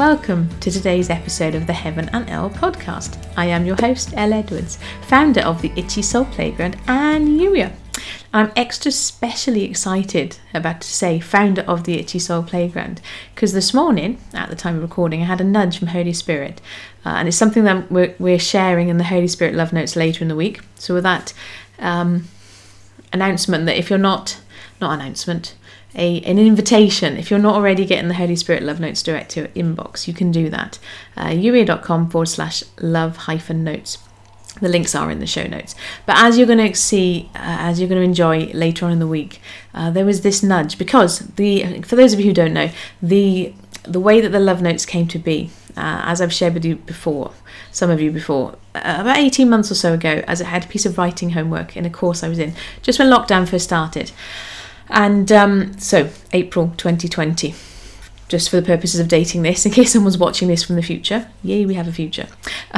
Welcome to today's episode of the Heaven and Elle podcast. I am your host, Elle Edwards, founder of the Itchy Soul Playground and Youier. I'm extra specially excited about to say founder of the Itchy Soul Playground because this morning, at the time of recording, I had a nudge from Holy Spirit, uh, and it's something that we're, we're, sharing in the Holy Spirit Love Notes later in the week. So with that um, announcement, that if you're not not announcement, a, an invitation. If you're not already getting the Holy Spirit Love Notes direct to your inbox, you can do that. Uh, youier.com forward slash love hyphen notes. The links are in the show notes. But as you're going to see, uh, as you're going to enjoy later on in the week, uh, there was this nudge because the for those of you who don't know the the way that the love notes came to be, uh, as I've shared with you before, some of you before, uh, about 18 months or so ago, as I had a piece of writing homework in a course I was in, just when lockdown first started. And um, so, April 2020, just for the purposes of dating this, in case someone's watching this from the future, yay, we have a future.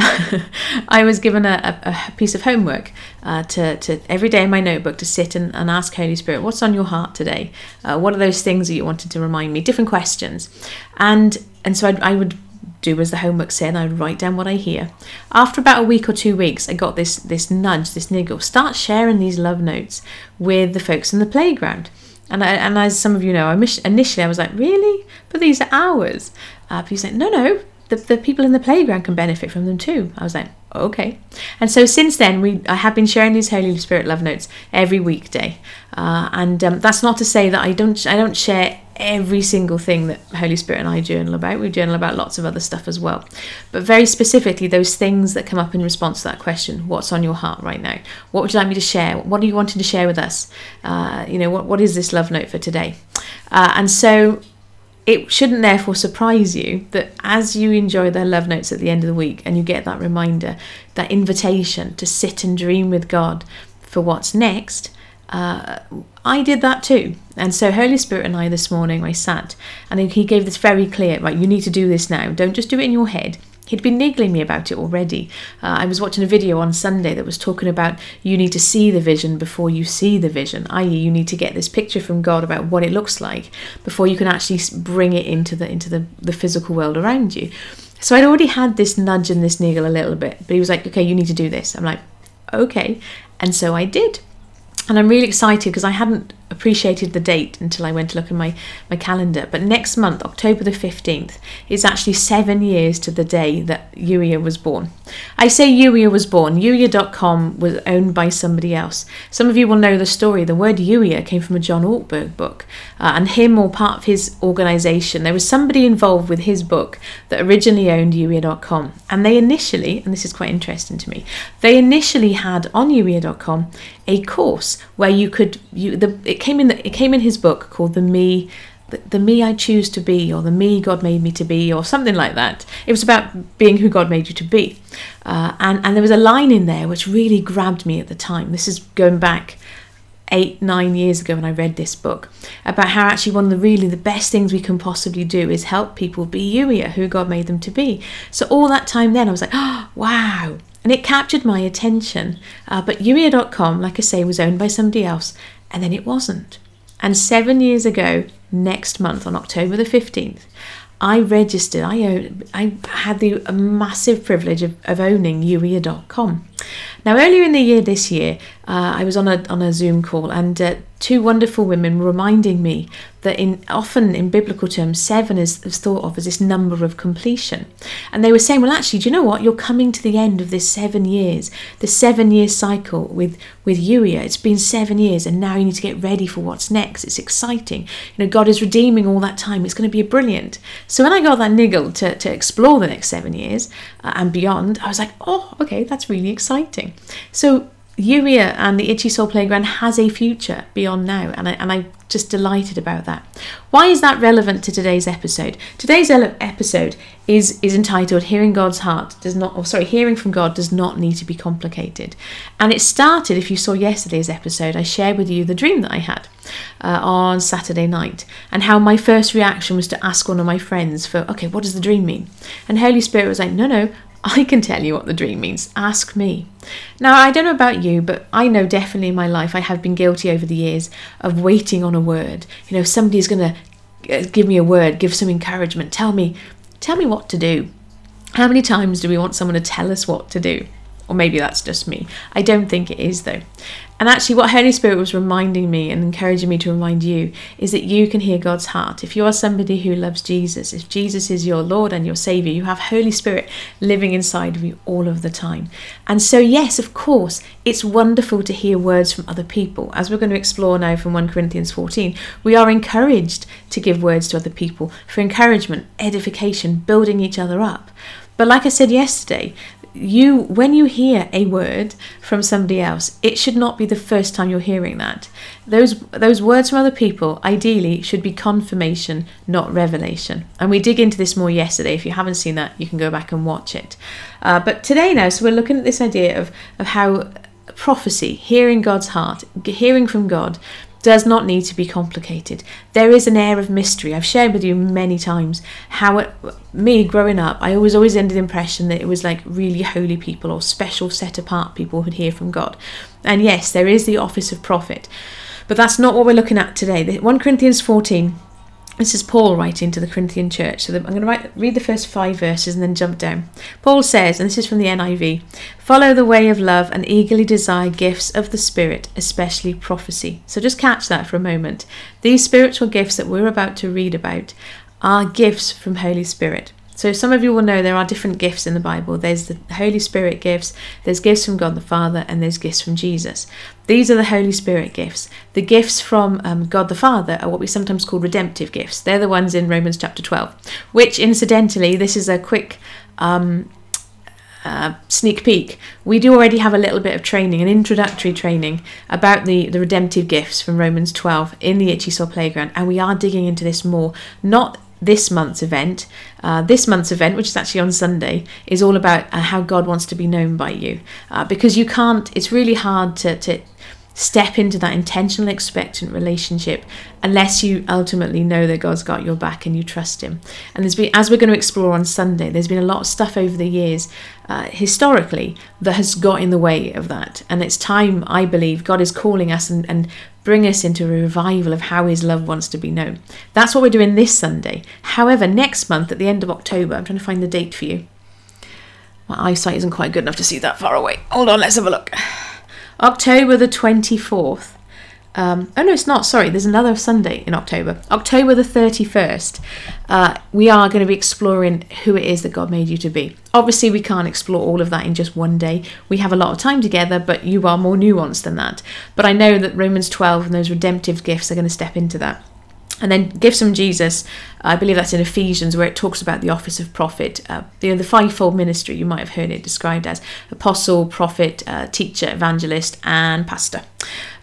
I was given a, a, piece of homework uh, to, to every day in my notebook to sit and, and ask Holy Spirit, what's on your heart today? Uh, what are those things that you wanted to remind me? Different questions. And and so I'd, I would do as the homework said, I would write down what I hear. After about a week or two weeks, I got this this nudge, this niggle. Start sharing these love notes with the folks in the playground. And, I, and as some of you know, I initially I was like, really? But these are ours. Uh, but he's like, no, no, the, the people in the playground can benefit from them too. I was like, okay. And so since then, we I have been sharing these Holy Spirit love notes every weekday. Uh, and um, that's not to say that I don't I don't share every single thing that Holy Spirit and I journal about. We journal about lots of other stuff as well. But very specifically, those things that come up in response to that question what's on your heart right now? What would you like me to share? What are you wanting to share with us? Uh, you know, what, what is this love note for today? Uh, and so it shouldn't therefore surprise you that as you enjoy their love notes at the end of the week and you get that reminder, that invitation to sit and dream with God for what's next, uh, I did that too. And so, Holy Spirit and I this morning, I sat and He gave this very clear right, you need to do this now. Don't just do it in your head. He'd been niggling me about it already. Uh, I was watching a video on Sunday that was talking about you need to see the vision before you see the vision, i.e., you need to get this picture from God about what it looks like before you can actually bring it into the into the, the physical world around you. So I'd already had this nudge and this niggle a little bit, but he was like, "Okay, you need to do this." I'm like, "Okay," and so I did and I'm really excited because I hadn't appreciated the date until I went to look in my, my calendar. But next month, October the 15th, is actually seven years to the day that Youier was born. I say Youier was born. Youier.com was owned by somebody else. Some of you will know the story. The word Youier came from a John Ortberg book, uh, and him or part of his organization, there was somebody involved with his book that originally owned Youier.com. And they initially, and this is quite interesting to me, they initially had on Youier.com a course where you could you the it came in the, it came in his book called the me the, the me I choose to be or the me God made me to be or something like that. It was about being who God made you to be, uh, and and there was a line in there which really grabbed me at the time. This is going back eight, nine years ago when I read this book about how actually one of the really the best things we can possibly do is help people be Youier, who God made them to be. So all that time then I was like, oh wow, and it captured my attention. Uh, but Youier.com, like I say, was owned by somebody else, and then it wasn't. And seven years ago, next month on October the 15th, I registered, I, owned, I had the massive privilege of, of owning Youier.com. Now, earlier in the year this year, uh, I was on a, on a Zoom call and uh, two wonderful women were reminding me that in often in biblical terms, seven is, is, thought of as this number of completion. And they were saying, well, actually, do you know what? You're coming to the end of this seven years, the seven year cycle with, with Youier. It's been seven years, and now you need to get ready for what's next. It's exciting. You know, God is redeeming all that time. It's going to be brilliant. So when I got that niggle to, to explore the next seven years uh, and beyond, I was like, oh, okay, that's really exciting. So Youier and the Itchy Soul Playground has a future beyond now, and, I, and I'm just delighted about that. Why is that relevant to today's episode? Today's episode is is entitled "Hearing God's Heart Does Not," or sorry, "Hearing from God Does Not Need to Be Complicated," and it started. If you saw yesterday's episode, I shared with you the dream that I had uh, on Saturday night, and how my first reaction was to ask one of my friends for, "Okay, what does the dream mean?" And Holy Spirit was like, "No, no, I can tell you what the dream means. Ask me. Now, I don't know about you, but I know definitely in my life I have been guilty over the years of waiting on a word. You know, somebody's going to uh, give me a word, give some encouragement, tell me, tell me what to do. How many times do we want someone to tell us what to do? Or maybe that's just me. I don't think it is though. And actually, what Holy Spirit was reminding me and encouraging me to remind you is that you can hear God's heart. If you are somebody who loves Jesus, if Jesus is your Lord and your Savior, you have Holy Spirit living inside of you all of the time. And so, yes, of course, it's wonderful to hear words from other people. As we're going to explore now from 1 Corinthians 14, we are encouraged to give words to other people for encouragement, edification, building each other up. But like I said yesterday, you when you hear a word from somebody else it should not be the first time you're hearing that. Those those words from other people ideally should be confirmation not revelation. And we dig into this more yesterday. If you haven't seen that you can go back and watch it. Uh, but today now so we're looking at this idea of of how prophecy hearing god's heart hearing from god does not need to be complicated. There is an air of mystery. I've shared with you many times how it, me growing up, I always always ended the impression that it was like really holy people or special set apart people who'd hear from God. And yes, there is the office of prophet. But that's not what we're looking at today. 1 Corinthians 14 this is Paul writing to the Corinthian church. So I'm going to write, read the first five verses and then jump down. Paul says, and this is from the NIV follow the way of love and eagerly desire gifts of the Spirit, especially prophecy. So just catch that for a moment. These spiritual gifts that we're about to read about are gifts from Holy Spirit. So some of you will know there are different gifts in the Bible. There's the Holy Spirit gifts, there's gifts from God the Father, and there's gifts from Jesus. These are the Holy Spirit gifts. The gifts from um, God the Father are what we sometimes call redemptive gifts. They're the ones in Romans chapter 12, which incidentally, this is a quick um, uh, sneak peek, we do already have a little bit of training, an introductory training about the, the redemptive gifts from Romans 12 in the Itchy Soul Playground, and we are digging into this more, not this month's event. Uh, this month's event, which is actually on Sunday, is all about uh, how God wants to be known by you. Uh, because you can't, it's really hard to, to step into that intentional, expectant relationship unless you ultimately know that God's got your back and you trust Him. And there's been, as we're going to explore on Sunday, there's been a lot of stuff over the years, uh, historically, that has got in the way of that. And it's time, I believe, God is calling us and, and bring us into a revival of how His love wants to be known. That's what we're doing this Sunday. However, next month, at the end of October, I'm trying to find the date for you. My eyesight isn't quite good enough to see that far away. Hold on, let's have a look. October the 24th. Um, oh no, it's not. Sorry, there's another Sunday in October. October the 31st. Uh, we are going to be exploring who it is that God made you to be. Obviously, we can't explore all of that in just one day. We have a lot of time together, but you are more nuanced than that. But I know that Romans 12 and those redemptive gifts are going to step into that. And then gifts from Jesus, I believe that's in Ephesians, where it talks about the office of prophet, uh, the, the fivefold ministry. You might have heard it described as apostle, prophet, uh, teacher, evangelist, and pastor.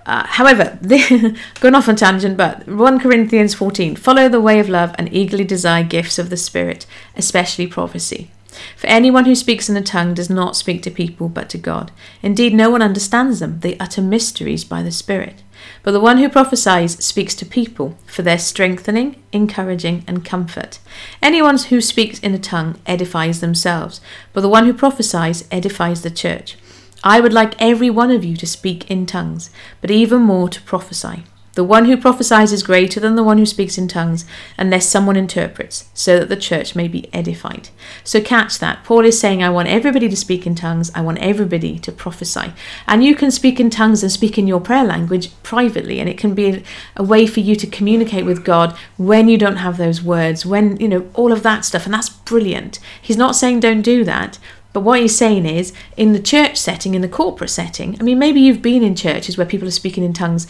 Uh, however, going off on tangent, but 1 Corinthians 14 follow the way of love and eagerly desire gifts of the Spirit, especially prophecy. For anyone who speaks in a tongue does not speak to people but to God. Indeed, no one understands them, they utter mysteries by the Spirit. But the one who prophesies speaks to people for their strengthening, encouraging, and comfort. Anyone who speaks in a tongue edifies themselves, but the one who prophesies edifies the church. I would like every one of you to speak in tongues, but even more to prophesy. The one who prophesies is greater than the one who speaks in tongues, unless someone interprets, so that the church may be edified. So, catch that. Paul is saying, I want everybody to speak in tongues, I want everybody to prophesy. And you can speak in tongues and speak in your prayer language privately, and it can be a way for you to communicate with God when you don't have those words, when, you know, all of that stuff. And that's brilliant. He's not saying don't do that. But what he's saying is, in the church setting, in the corporate setting, I mean, maybe you've been in churches where people are speaking in tongues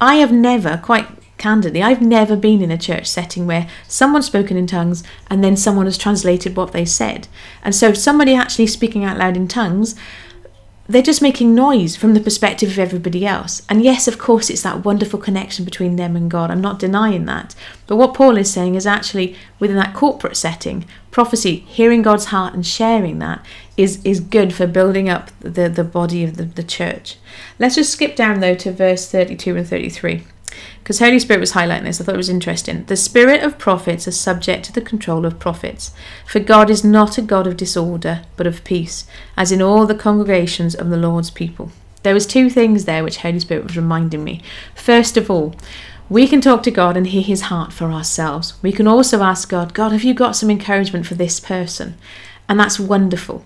I have never, quite candidly, I've never been in a church setting where someone's spoken in tongues and then someone has translated what they said. And so if somebody actually speaking out loud in tongues, they're just making noise from the perspective of everybody else. And yes, of course, it's that wonderful connection between them and God. I'm not denying that. But what Paul is saying is actually within that corporate setting, prophecy, hearing God's heart and sharing that is, is good for building up the, the body of the, the church. Let's just skip down though to verse 32 and 33 because Holy Spirit was highlighting this. I thought it was interesting. The spirit of prophets is subject to the control of prophets, for God is not a God of disorder, but of peace, as in all the congregations of the Lord's people. There was two things there which Holy Spirit was reminding me. First of all, we can talk to God and hear his heart for ourselves. We can also ask God, God, have you got some encouragement for this person? And that's wonderful.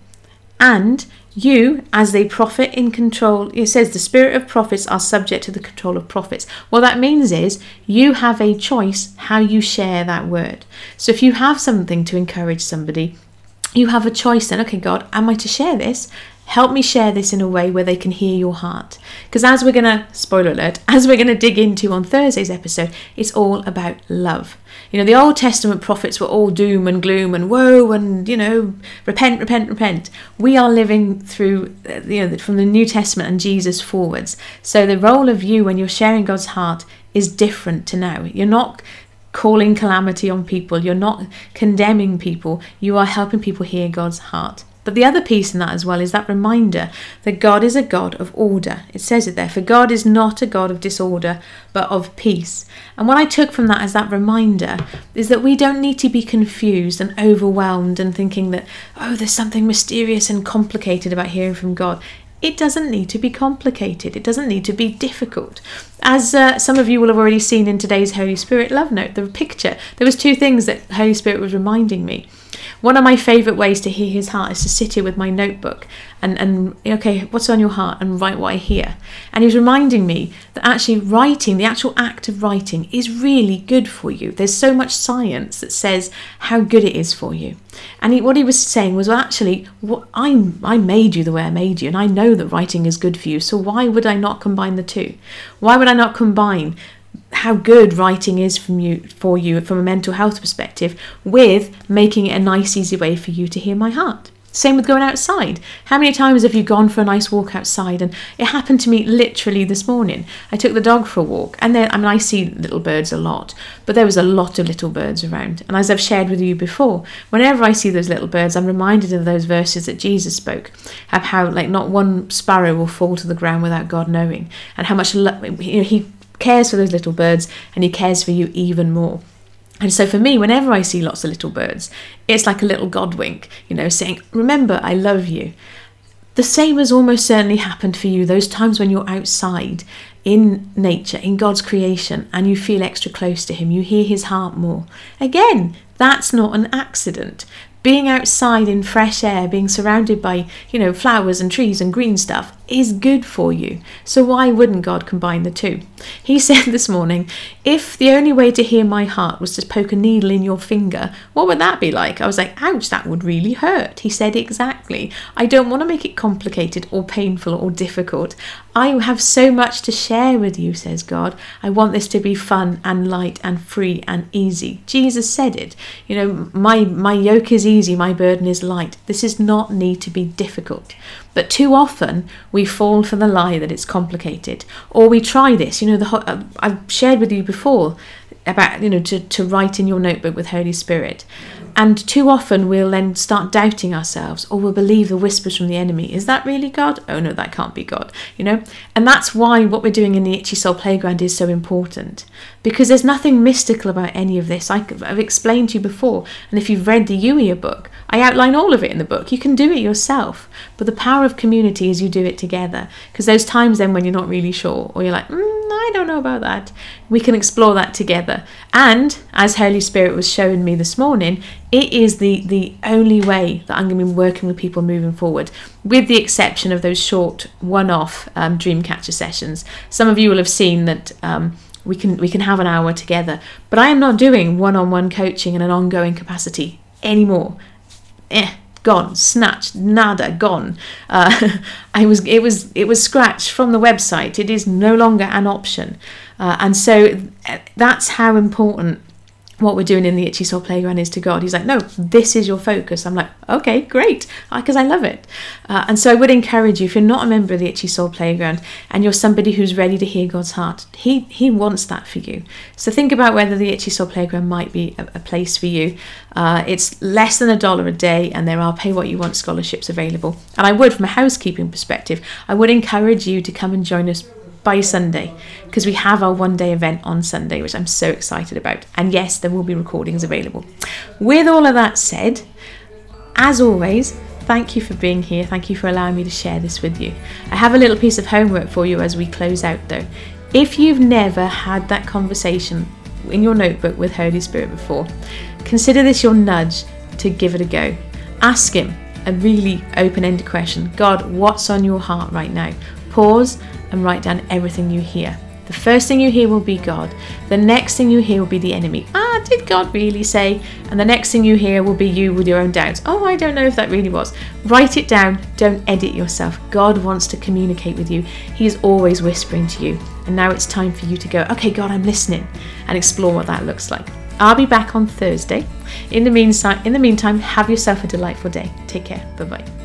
And you, as a prophet in control, it says the spirit of prophets are subject to the control of prophets. What that means is you have a choice how you share that word. So if you have something to encourage somebody, you have a choice then, okay, God, am I to share this? Help me share this in a way where they can hear your heart. Because as we're going to, spoiler alert, as we're going to dig into on Thursday's episode, it's all about love. You know, the Old Testament prophets were all doom and gloom and woe and, you know, repent, repent, repent. We are living through, uh, you know, from the New Testament and Jesus forwards. So the role of you when you're sharing God's heart is different to now. You're not calling calamity on people, you're not condemning people, you are helping people hear God's heart. But the other piece in that as well is that reminder that God is a God of order. It says it there, for God is not a God of disorder, but of peace. And what I took from that as that reminder is that we don't need to be confused and overwhelmed and thinking that, oh, there's something mysterious and complicated about hearing from God. It doesn't need to be complicated. It doesn't need to be difficult. As uh, some of you will have already seen in today's Holy Spirit love note, the picture, there was two things that Holy Spirit was reminding me. One of my favourite ways to hear his heart is to sit here with my notebook and, and okay, what's on your heart and write what I hear. And he was reminding me that actually writing, the actual act of writing, is really good for you. There's so much science that says how good it is for you. And he, what he was saying was, well, actually, what, I, I made you the way I made you, and I know that writing is good for you. So why would I not combine the two? Why would I not combine how good writing is from you for you from a mental health perspective with making it a nice easy way for you to hear my heart same with going outside. How many times have you gone for a nice walk outside? And it happened to me literally this morning. I took the dog for a walk, and then I mean I see little birds a lot, but there was a lot of little birds around. And as I've shared with you before, whenever I see those little birds, I'm reminded of those verses that Jesus spoke of how like not one sparrow will fall to the ground without God knowing, and how much you know, He cares for those little birds, and He cares for you even more. And so for me, whenever I see lots of little birds, it's like a little God wink, you know, saying, Remember, I love you. The same has almost certainly happened for you those times when you're outside in nature, in God's creation, and you feel extra close to Him, you hear His heart more. Again, that's not an accident being outside in fresh air, being surrounded by, you know, flowers and trees and green stuff is good for you. So why wouldn't God combine the two? He said this morning, if the only way to hear my heart was to poke a needle in your finger, what would that be like? I was like, ouch, that would really hurt. He said, exactly. I don't want to make it complicated or painful or difficult. I have so much to share with you, says God. I want this to be fun and light and free and easy. Jesus said it. You know, my my yoke is easy, my burden is light. This is not need to be difficult. But too often we fall for the lie that it's complicated, or we try this. You know, the uh, I've shared with you before about you know to, to write in your notebook with Holy Spirit. And too often we'll then start doubting ourselves or we'll believe the whispers from the enemy. Is that really God? Oh no, that can't be God, you know? And that's why what we're doing in the Itchy Soul Playground is so important because there's nothing mystical about any of this. I, have explained to you before, and if you've read the Youier book, I outline all of it in the book. You can do it yourself, but the power of community is you do it together. Because those times then when you're not really sure, or you're like, mm, I don't know about that, we can explore that together. And as Holy Spirit was showing me this morning, it is the the only way that I'm going to be working with people moving forward, with the exception of those short one-off um, Dreamcatcher sessions. Some of you will have seen that. Um, we can we can have an hour together. But I am not doing one-on-one coaching in an ongoing capacity anymore. Eh, gone, snatched, nada, gone. Uh, I was it was it was scratched from the website. It is no longer an option, uh, and so uh, that's how important what we're doing in the Itchy Soul Playground is to God. He's like, no, this is your focus. I'm like, okay, great, because I love it. Uh, and so I would encourage you, if you're not a member of the Itchy Soul Playground and you're somebody who's ready to hear God's heart, He He wants that for you. So think about whether the Itchy Soul Playground might be a, a place for you. Uh, it's less than a dollar a day, and there are pay what you want scholarships available. And I would, from a housekeeping perspective, I would encourage you to come and join us by Sunday because we have our one day event on Sunday, which I'm so excited about. And yes, there will be recordings available. With all of that said, as always, thank you for being here. Thank you for allowing me to share this with you. I have a little piece of homework for you as we close out though. If you've never had that conversation in your notebook with Holy Spirit before, consider this your nudge to give it a go. Ask Him a really open ended question God, what's on your heart right now? Pause and write down everything you hear. The first thing you hear will be God. The next thing you hear will be the enemy. Ah, did God really say? And the next thing you hear will be you with your own doubts. Oh, I don't know if that really was. Write it down. Don't edit yourself. God wants to communicate with you. He is always whispering to you. And now it's time for you to go, okay, God, I'm listening, and explore what that looks like. I'll be back on Thursday. In the meantime, in the meantime, have yourself a delightful day. Take care. Bye bye.